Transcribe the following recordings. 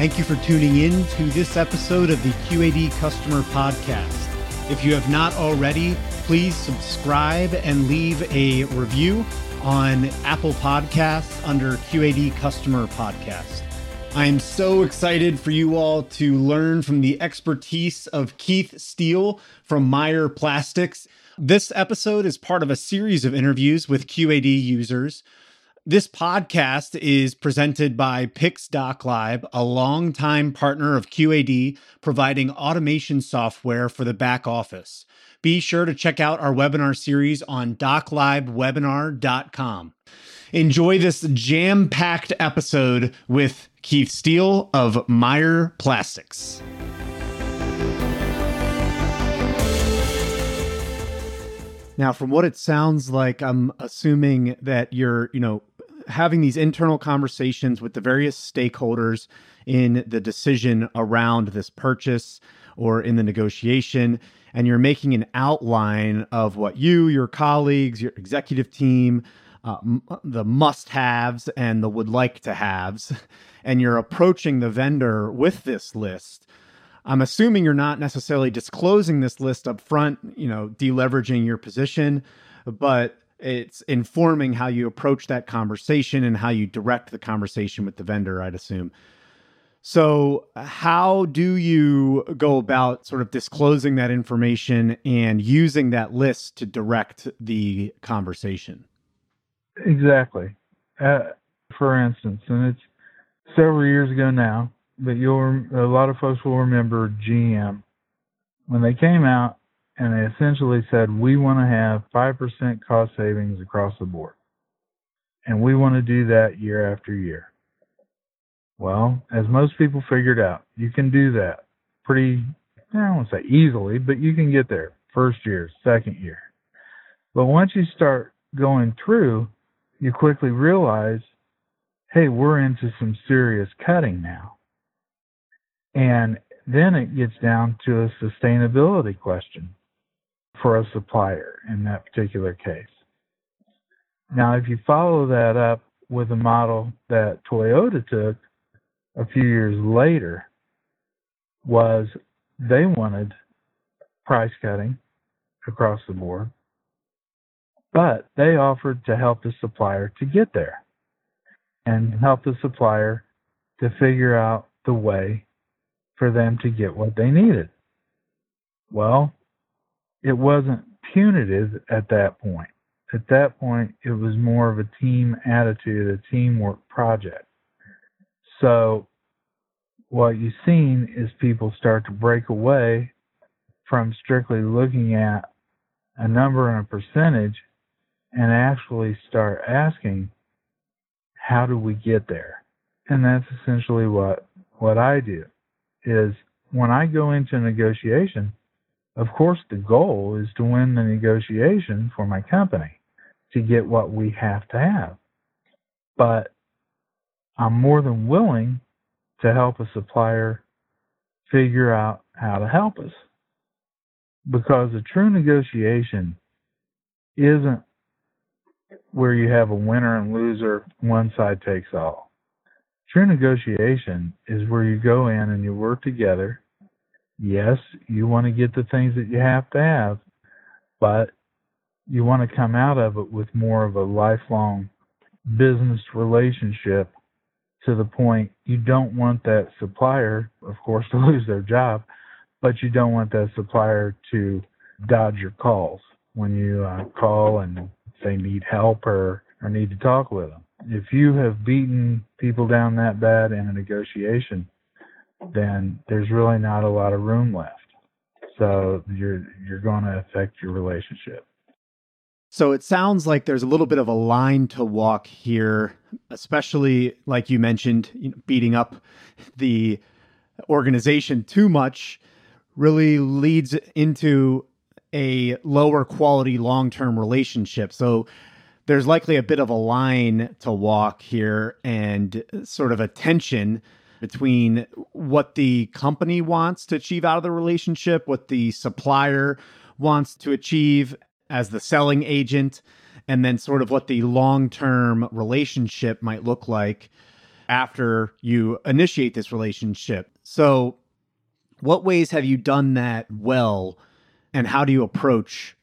Thank you for tuning in to this episode of the QAD Customer Podcast. If you have not already, please subscribe and leave a review on Apple Podcasts under QAD Customer Podcast. I am so excited for you all to learn from the expertise of Keith Steele from Meyer Plastics. This episode is part of a series of interviews with QAD users. This podcast is presented by PixDocLive, a longtime partner of QAD, providing automation software for the back office. Be sure to check out our webinar series on doclivewebinar.com. Enjoy this jam packed episode with Keith Steele of Meyer Plastics. Now, from what it sounds like, I'm assuming that you're, you know, having these internal conversations with the various stakeholders in the decision around this purchase or in the negotiation, and you're making an outline of what you, your colleagues, your executive team, uh, m- the must haves and the would like to haves, and you're approaching the vendor with this list. I'm assuming you're not necessarily disclosing this list up front, you know, deleveraging your position, but it's informing how you approach that conversation and how you direct the conversation with the vendor, I'd assume. So, how do you go about sort of disclosing that information and using that list to direct the conversation? Exactly. Uh, for instance, and it's several years ago now, but you'll a lot of folks will remember GM when they came out and they essentially said we want to have five percent cost savings across the board, and we want to do that year after year. Well, as most people figured out, you can do that pretty, I don't want to say easily, but you can get there first year, second year. But once you start going through, you quickly realize, hey, we're into some serious cutting now. And then it gets down to a sustainability question for a supplier in that particular case. Now, if you follow that up with a model that Toyota took a few years later, was they wanted price cutting across the board, but they offered to help the supplier to get there and help the supplier to figure out the way for them to get what they needed. Well, it wasn't punitive at that point. At that point, it was more of a team attitude, a teamwork project. So, what you've seen is people start to break away from strictly looking at a number and a percentage and actually start asking, how do we get there? And that's essentially what, what I do is when I go into negotiation, of course, the goal is to win the negotiation for my company to get what we have to have. But I'm more than willing to help a supplier figure out how to help us. Because a true negotiation isn't where you have a winner and loser, one side takes all. True negotiation is where you go in and you work together. Yes, you want to get the things that you have to have, but you want to come out of it with more of a lifelong business relationship to the point you don't want that supplier, of course, to lose their job, but you don't want that supplier to dodge your calls when you uh, call and they need help or, or need to talk with them. If you have beaten people down that bad in a negotiation, then there's really not a lot of room left. So you're you're going to affect your relationship. So it sounds like there's a little bit of a line to walk here, especially like you mentioned, you know, beating up the organization too much really leads into a lower quality long term relationship. So there's likely a bit of a line to walk here and sort of a tension between what the company wants to achieve out of the relationship, what the supplier wants to achieve as the selling agent, and then sort of what the long term relationship might look like after you initiate this relationship. So, what ways have you done that well, and how do you approach,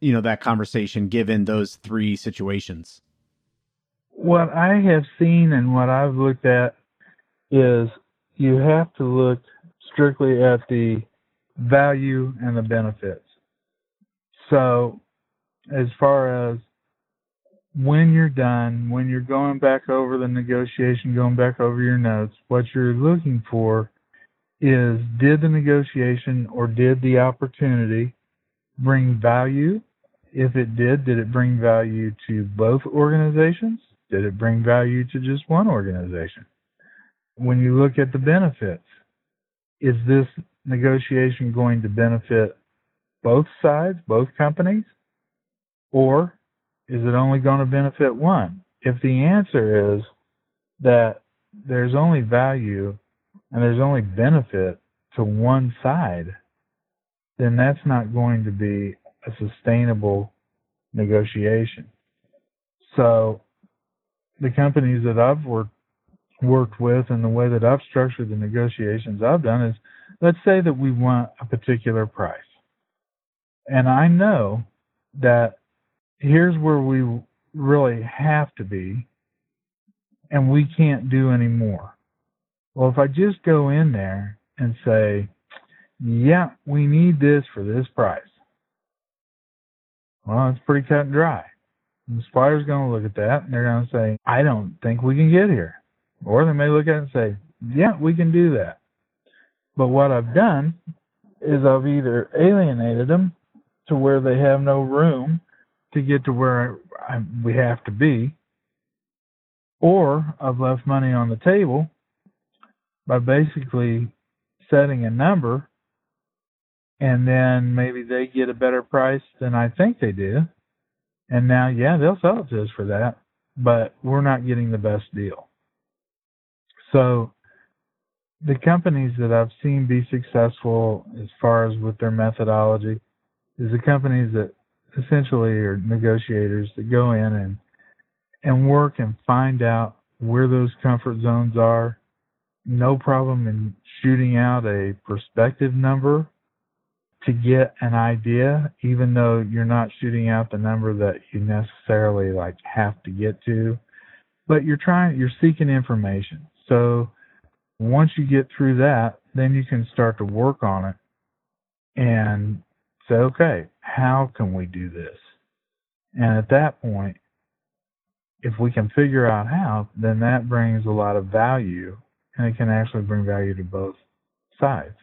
you know, that conversation given those three situations? What I have seen and what I've looked at is you have to look strictly at the value and the benefits. So, as far as when you're done, when you're going back over the negotiation, going back over your notes, what you're looking for is did the negotiation or did the opportunity bring value? If it did, did it bring value to both organizations? Did it bring value to just one organization? When you look at the benefits, is this negotiation going to benefit both sides, both companies? Or is it only going to benefit one? If the answer is that there's only value and there's only benefit to one side, then that's not going to be a sustainable negotiation. So the companies that I've worked worked with and the way that I've structured the negotiations I've done is let's say that we want a particular price. And I know that here's where we really have to be and we can't do any more. Well, if I just go in there and say, yeah, we need this for this price. Well, it's pretty cut and dry. The supplier's going to look at that and they're going to say, I don't think we can get here. Or they may look at it and say, yeah, we can do that. But what I've done is I've either alienated them to where they have no room to get to where I, we have to be, or I've left money on the table by basically setting a number and then maybe they get a better price than I think they do. And now, yeah, they'll sell it to us for that, but we're not getting the best deal. So the companies that I've seen be successful as far as with their methodology is the companies that essentially are negotiators that go in and and work and find out where those comfort zones are. No problem in shooting out a perspective number to get an idea, even though you're not shooting out the number that you necessarily like have to get to. But you're trying you're seeking information. So once you get through that, then you can start to work on it and say, okay, how can we do this? And at that point, if we can figure out how, then that brings a lot of value and it can actually bring value to both sides.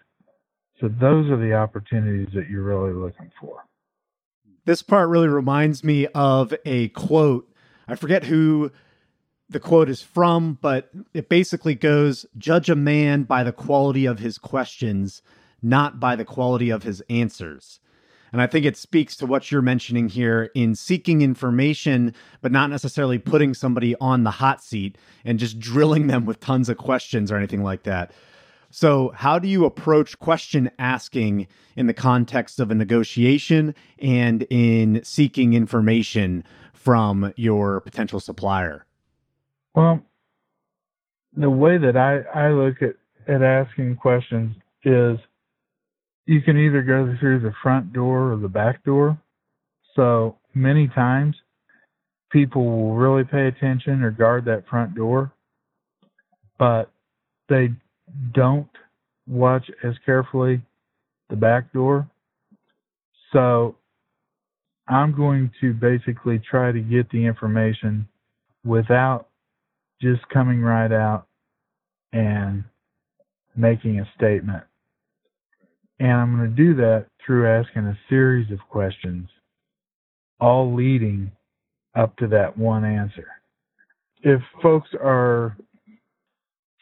So those are the opportunities that you're really looking for. This part really reminds me of a quote. I forget who the quote is from, but it basically goes Judge a man by the quality of his questions, not by the quality of his answers. And I think it speaks to what you're mentioning here in seeking information, but not necessarily putting somebody on the hot seat and just drilling them with tons of questions or anything like that. So, how do you approach question asking in the context of a negotiation and in seeking information from your potential supplier? Well, the way that I, I look at, at asking questions is you can either go through the front door or the back door. So many times people will really pay attention or guard that front door, but they don't watch as carefully the back door. So I'm going to basically try to get the information without just coming right out and making a statement. And I'm going to do that through asking a series of questions, all leading up to that one answer. If folks are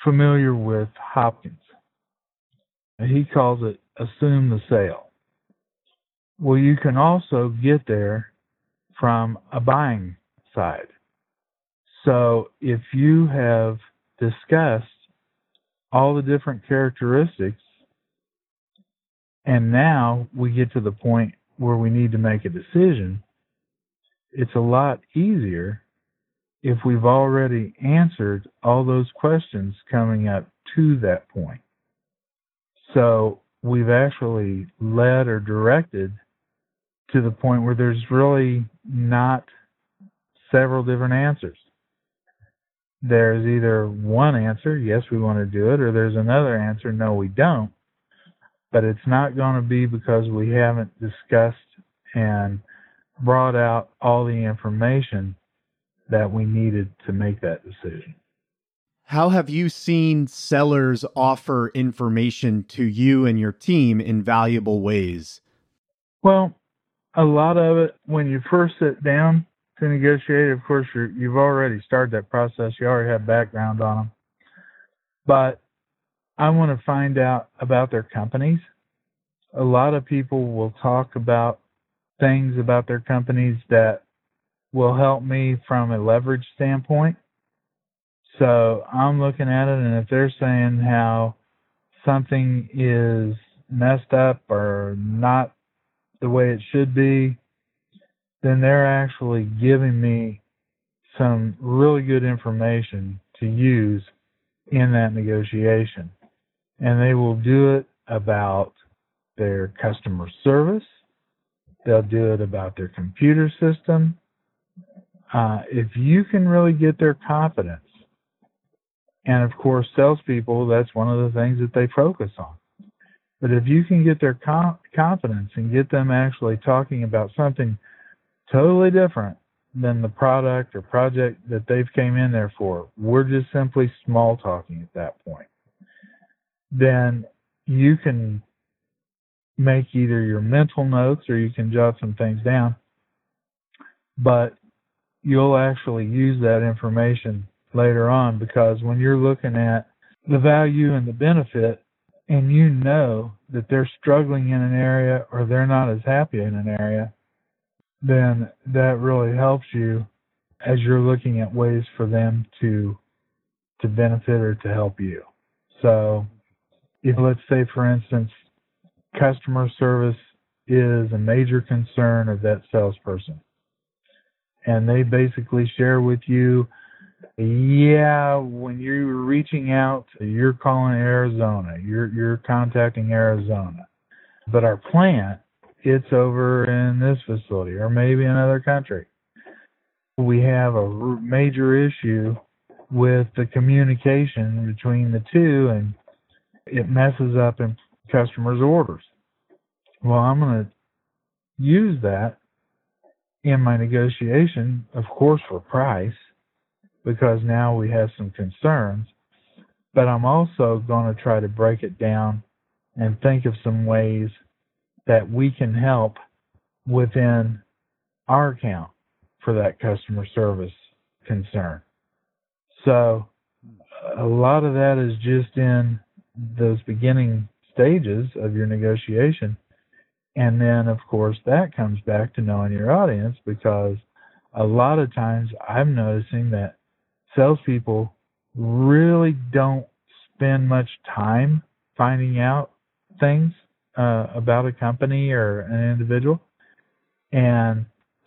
familiar with Hopkins, he calls it assume the sale. Well, you can also get there from a buying side. So if you have discussed all the different characteristics and now we get to the point where we need to make a decision, it's a lot easier if we've already answered all those questions coming up to that point. So we've actually led or directed to the point where there's really not several different answers. There's either one answer, yes, we want to do it, or there's another answer, no, we don't. But it's not going to be because we haven't discussed and brought out all the information that we needed to make that decision. How have you seen sellers offer information to you and your team in valuable ways? Well, a lot of it, when you first sit down to negotiate, of course, you you've already started that process. You already have background on them. But I want to find out about their companies. A lot of people will talk about things about their companies that will help me from a leverage standpoint. So I'm looking at it, and if they're saying how something is messed up or not the way it should be, then they're actually giving me some really good information to use in that negotiation. And they will do it about their customer service. They'll do it about their computer system. Uh, if you can really get their confidence, and of course, salespeople, that's one of the things that they focus on. But if you can get their com- confidence and get them actually talking about something totally different than the product or project that they've came in there for, we're just simply small talking at that point. Then you can make either your mental notes or you can jot some things down. But you'll actually use that information later on because when you're looking at the value and the benefit and you know that they're struggling in an area or they're not as happy in an area, then that really helps you as you're looking at ways for them to to benefit or to help you. So if let's say for instance customer service is a major concern of that salesperson and they basically share with you yeah, when you're reaching out, you're calling Arizona, you're you're contacting Arizona. But our plant, it's over in this facility or maybe another country. We have a major issue with the communication between the two and it messes up in customers' orders. Well, I'm going to use that in my negotiation, of course, for price, because now we have some concerns. But I'm also going to try to break it down and think of some ways that we can help within our account for that customer service concern. So a lot of that is just in those beginning stages of your negotiation and then, of course, that comes back to knowing your audience because a lot of times I'm noticing that salespeople really don't spend much time finding out things uh, about a company or an individual. And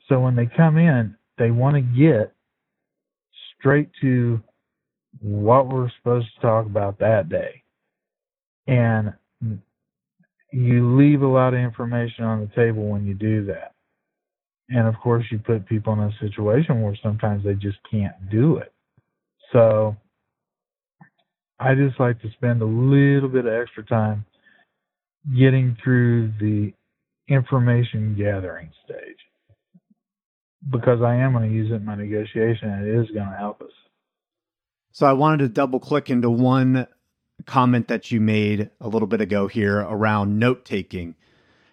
so when they come in, they want to get straight to what we're supposed to talk about that day. And you leave a lot of information on the table when you do that. And of course, you put people in a situation where sometimes they just can't do it. So I just like to spend a little bit of extra time getting through the information gathering stage because I am going to use it in my negotiation and it is going to help us. So I wanted to double click into one comment that you made a little bit ago here around note taking.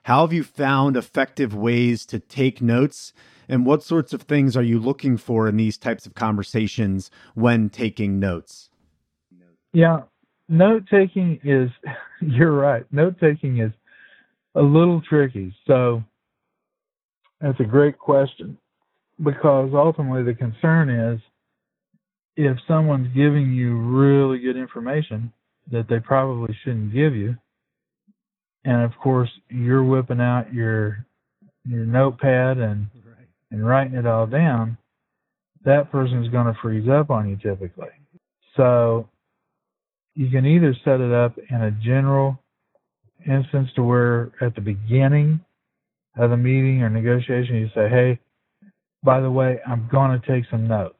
How have you found effective ways to take notes? And what sorts of things are you looking for in these types of conversations when taking notes? Yeah, note taking is, you're right, note taking is a little tricky. So that's a great question because ultimately the concern is if someone's giving you really good information, that they probably shouldn't give you. And of course, you're whipping out your your notepad and right. and writing it all down. that person is going to freeze up on you typically. So you can either set it up in a general instance to where at the beginning of the meeting or negotiation you say, hey, by the way, I'm going to take some notes.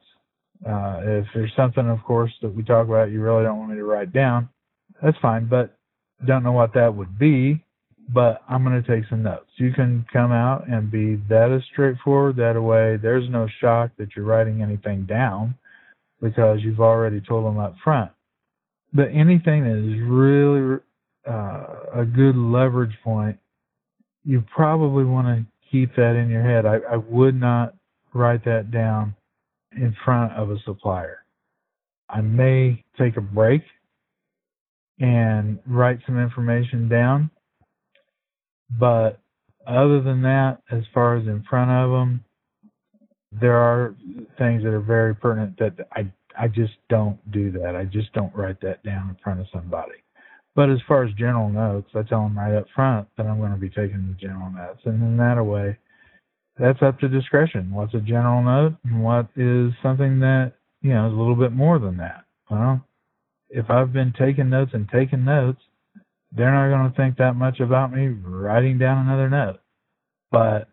Uh, if there's something, of course, that we talk about you really don't want me to write down, that's fine, but don't know what that would be, but I'm going to take some notes. You can come out and be that as straightforward. That way, there's no shock that you're writing anything down because you've already told them up front. But anything that is really uh, a good leverage point, you probably want to keep that in your head. I, I would not write that down in front of a supplier. I may take a break and write some information down, but other than that, as far as in front of them, there are things that are very pertinent that I I just don't do that. I just don't write that down in front of somebody. But as far as general notes, I tell them right up front that I'm going to be taking the general notes, and in that way, that's up to discretion. What's a general note and what is something that, you know, is a little bit more than that. Well, if I've been taking notes and taking notes, they're not going to think that much about me writing down another note. But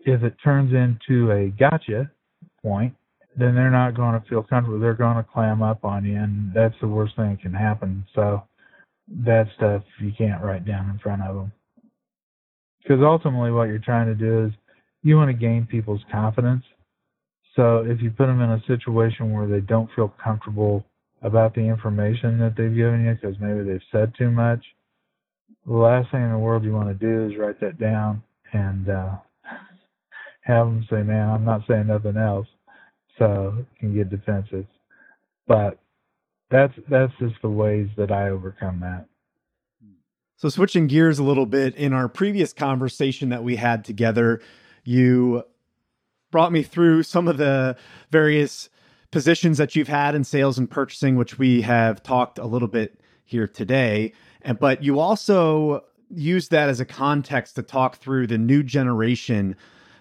if it turns into a gotcha point, then they're not going to feel comfortable. They're going to clam up on you, and that's the worst thing that can happen. So that stuff you can't write down in front of them. Because ultimately, what you're trying to do is you want to gain people's confidence. So if you put them in a situation where they don't feel comfortable about the information that they've given you because maybe they've said too much, the last thing in the world you want to do is write that down and uh, have them say, "Man, I'm not saying nothing else," so it can get defensive. But that's that's just the ways that I overcome that. So switching gears a little bit, in our previous conversation that we had together, you brought me through some of the various positions that you've had in sales and purchasing, which we have talked a little bit here today. And but you also use that as a context to talk through the new generation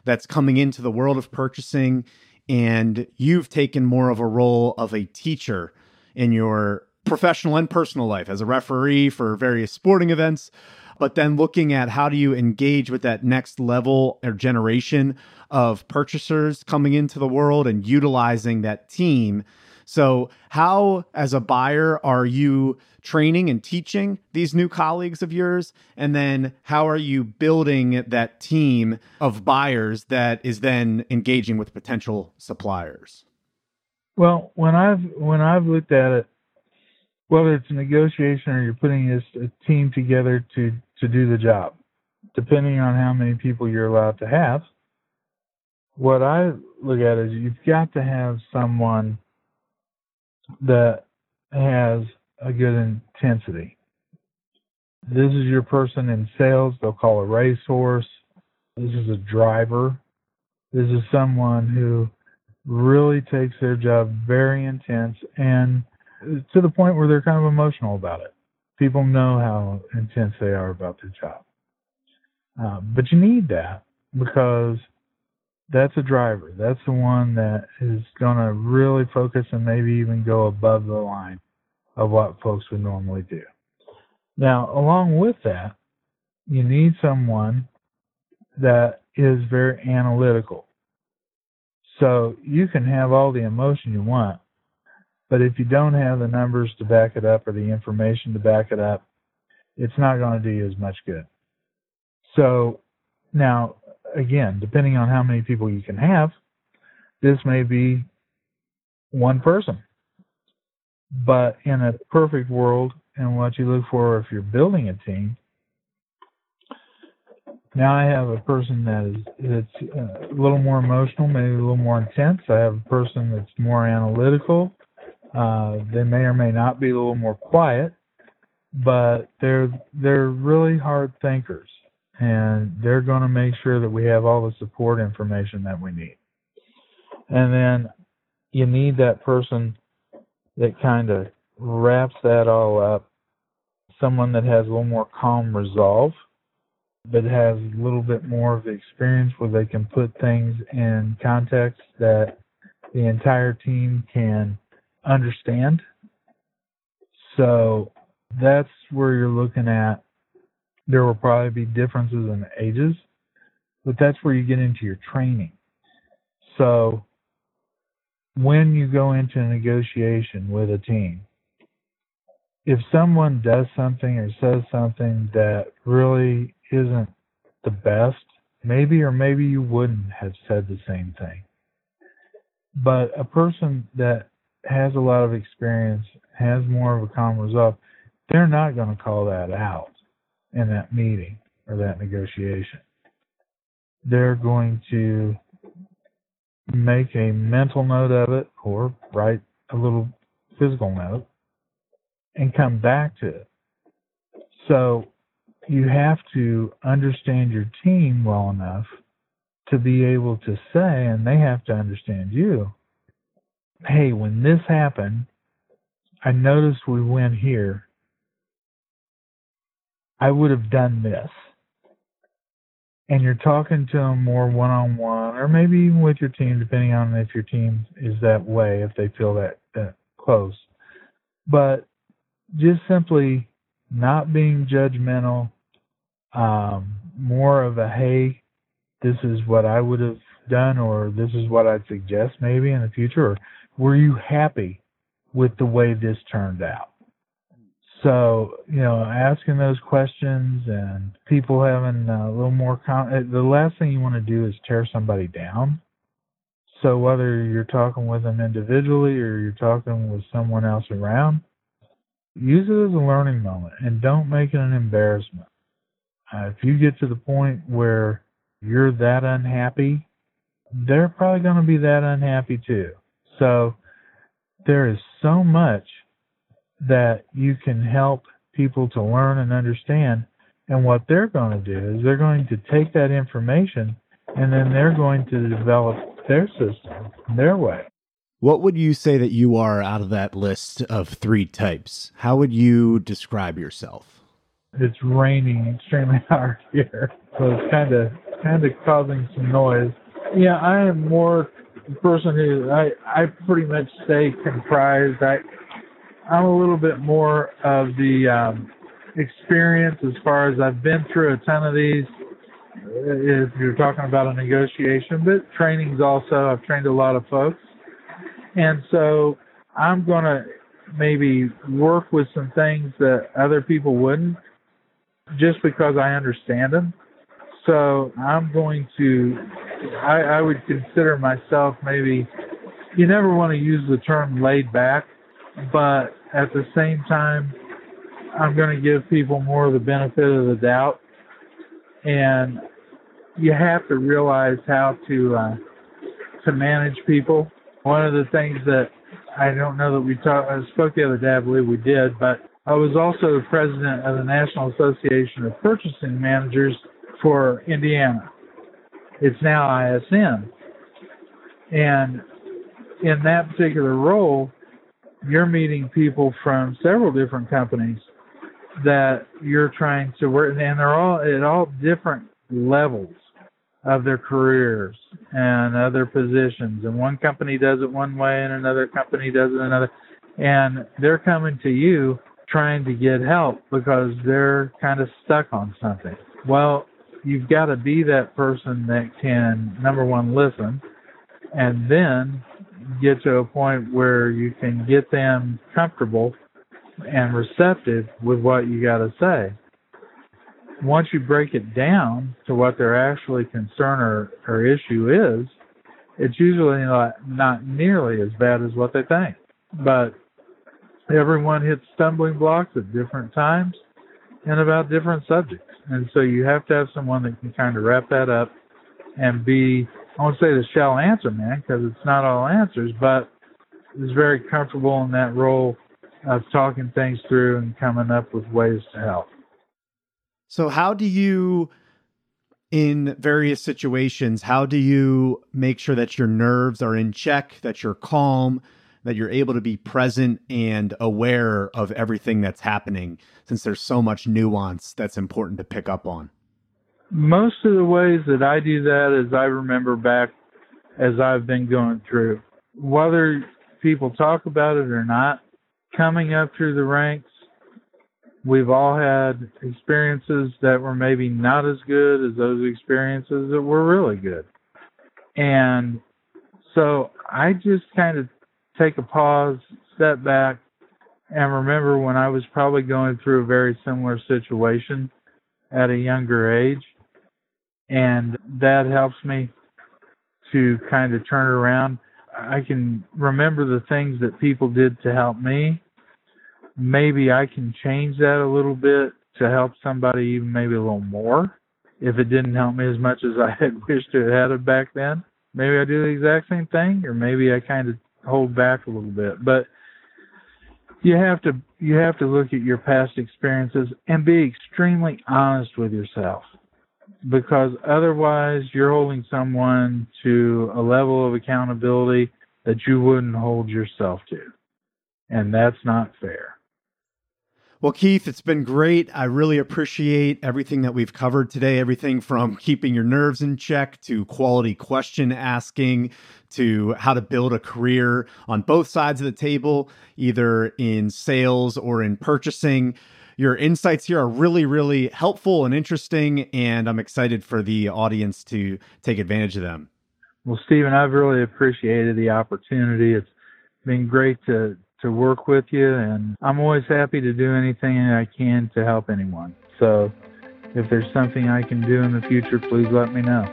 that's coming into the world of purchasing. And you've taken more of a role of a teacher in your professional and personal life as a referee for various sporting events but then looking at how do you engage with that next level or generation of purchasers coming into the world and utilizing that team. So, how, as a buyer, are you training and teaching these new colleagues of yours? And then, how are you building that team of buyers that is then engaging with potential suppliers? Well, when I've when I've looked at it, whether it's a negotiation or you're putting a, a team together to to do the job, depending on how many people you're allowed to have. What I look at is you've got to have someone that has a good intensity. This is your person in sales, they'll call a racehorse. This is a driver. This is someone who really takes their job very intense and to the point where they're kind of emotional about it people know how intense they are about their job. Uh, but you need that because that's a driver. That's the one that is going to really focus and maybe even go above the line of what folks would normally do. Now, along with that, you need someone that is very analytical. So you can have all the emotion you want, but if you don't have the numbers to back it up or the information to back it up, it's not going to do you as much good. So now, again, depending on how many people you can have, this may be one person. But in a perfect world, and what you look for if you're building a team, now I have a person that is that's uh, a little more emotional, maybe a little more intense. I have a person that's more analytical. Uh, they may or may not be a little more quiet, but they're they're really hard thinkers, and they're going to make sure that we have all the support information that we need. And then you need that person that kind of wraps that all up, someone that has a little more calm resolve, but has a little bit more of the experience where they can put things in context that the entire team can understand. So that's where you're looking at. There will probably be differences in ages, but that's where you get into your training. So when you go into a negotiation with a team, if someone does something or says something that really isn't the best, maybe or maybe you wouldn't have said the same thing. But a person that has a lot of experience, has more of a calm resolve, they're not going to call that out in that meeting or that negotiation. They're going to make a mental note of it or write a little physical note and come back to it. So you have to understand your team well enough to be able to say, and they have to understand you, hey, when this happened, I noticed we went here. I would have done this. And you're talking to them more one on one, or maybe even with your team, depending on if your team is that way, if they feel that, that close. But just simply not being judgmental, um, more of a hey, this is what I would have done, or this is what I'd suggest maybe in the future, or were you happy with the way this turned out? So, you know, asking those questions and people having a little more, con- uh, the last thing you want to do is tear somebody down. So, whether you're talking with them individually or you're talking with someone else around, use it as a learning moment and don't make it an embarrassment. Uh, if you get to the point where you're that unhappy, they're probably going to be that unhappy too. So there is so much that you can help people to learn and understand. And what they're going to do is they're going to take that information and then they're going to develop their system their way. What would you say that you are out of that list of three types? How would you describe yourself? It's raining extremely hard here, so it's kind of kind of causing some noise. Yeah, I am more the person who I I pretty much stay comprised. I I'm a little bit more of the um, experience as far as I've been through a ton of these. If you're talking about a negotiation, but trainings also, I've trained a lot of folks and so I'm going to maybe work with some things that other people wouldn't just because I understand them. So I'm going to, I, I would consider myself maybe, you never want to use the term laid back, but at the same time, I'm going to give people more of the benefit of the doubt. And you have to realize how to, uh, to manage people one of the things that I don't know that we talked, I spoke the other day, I believe we did, but I was also the president of the National Association of Purchasing Managers for Indiana. It's now ISM. And in that particular role, you're meeting people from several different companies that you're trying to work, and they're all at all different levels of their careers and other positions. And one company does it one way and another company does it another. And they're coming to you trying to get help because they're kind of stuck on something. Well, you've got to be that person that can, number one, listen, and then get to a point where you can get them comfortable and receptive with what you got to say once you break it down to what their actually concern or, or issue is, it's usually not, not nearly as bad as what they think. But everyone hits stumbling blocks at different times and about different subjects. And so you have to have someone that can kind of wrap that up and be, I won't say the shell answer man because it's not all answers, but is very comfortable in that role of talking things through and coming up with ways to help. So, how do you, in various situations, how do you make sure that your nerves are in check, that you're calm, that you're able to be present and aware of everything that's happening, since there's so much nuance that's important to pick up on? Most of the ways that I do that is I remember back as I've been going through. whether people talk about it or not, coming up through the ranks, we've all had experiences that were maybe not as good as those experiences that were really good. And so I just kind of take a pause, step back, and remember when I was probably going through a very similar situation at a younger age. And that helps me to kind of turn around. I can remember the things that people did to help me. Maybe I can change that a little bit to help somebody even maybe a little more if it didn't help me as much as I had wished it had back then. Maybe I do the exact same thing or maybe I kind of hold back a little bit. But you have to you have to look at your past experiences and be extremely honest with yourself because otherwise you're holding someone to a level of accountability that you wouldn't hold yourself to and that's not fair well, Keith, it's been great. I really appreciate everything that we've covered today everything from keeping your nerves in check to quality question asking to how to build a career on both sides of the table, either in sales or in purchasing. Your insights here are really, really helpful and interesting, and I'm excited for the audience to take advantage of them. Well, Stephen, I've really appreciated the opportunity. It's been great to to work with you, and I'm always happy to do anything I can to help anyone. So if there's something I can do in the future, please let me know.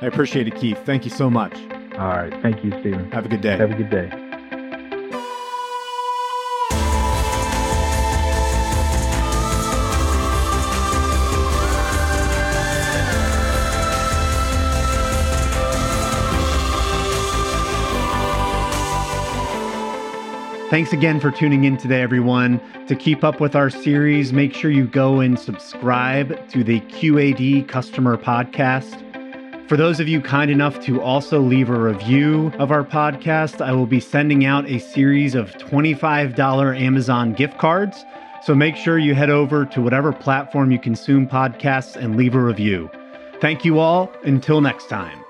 I appreciate it, Keith. Thank you so much. All right. Thank you, Stephen. Have a good day. Have a good day. Thanks again for tuning in today, everyone. To keep up with our series, make sure you go and subscribe to the QAD Customer Podcast. For those of you kind enough to also leave a review of our podcast, I will be sending out a series of $25 Amazon gift cards. So make sure you head over to whatever platform you consume podcasts and leave a review. Thank you all. Until next time.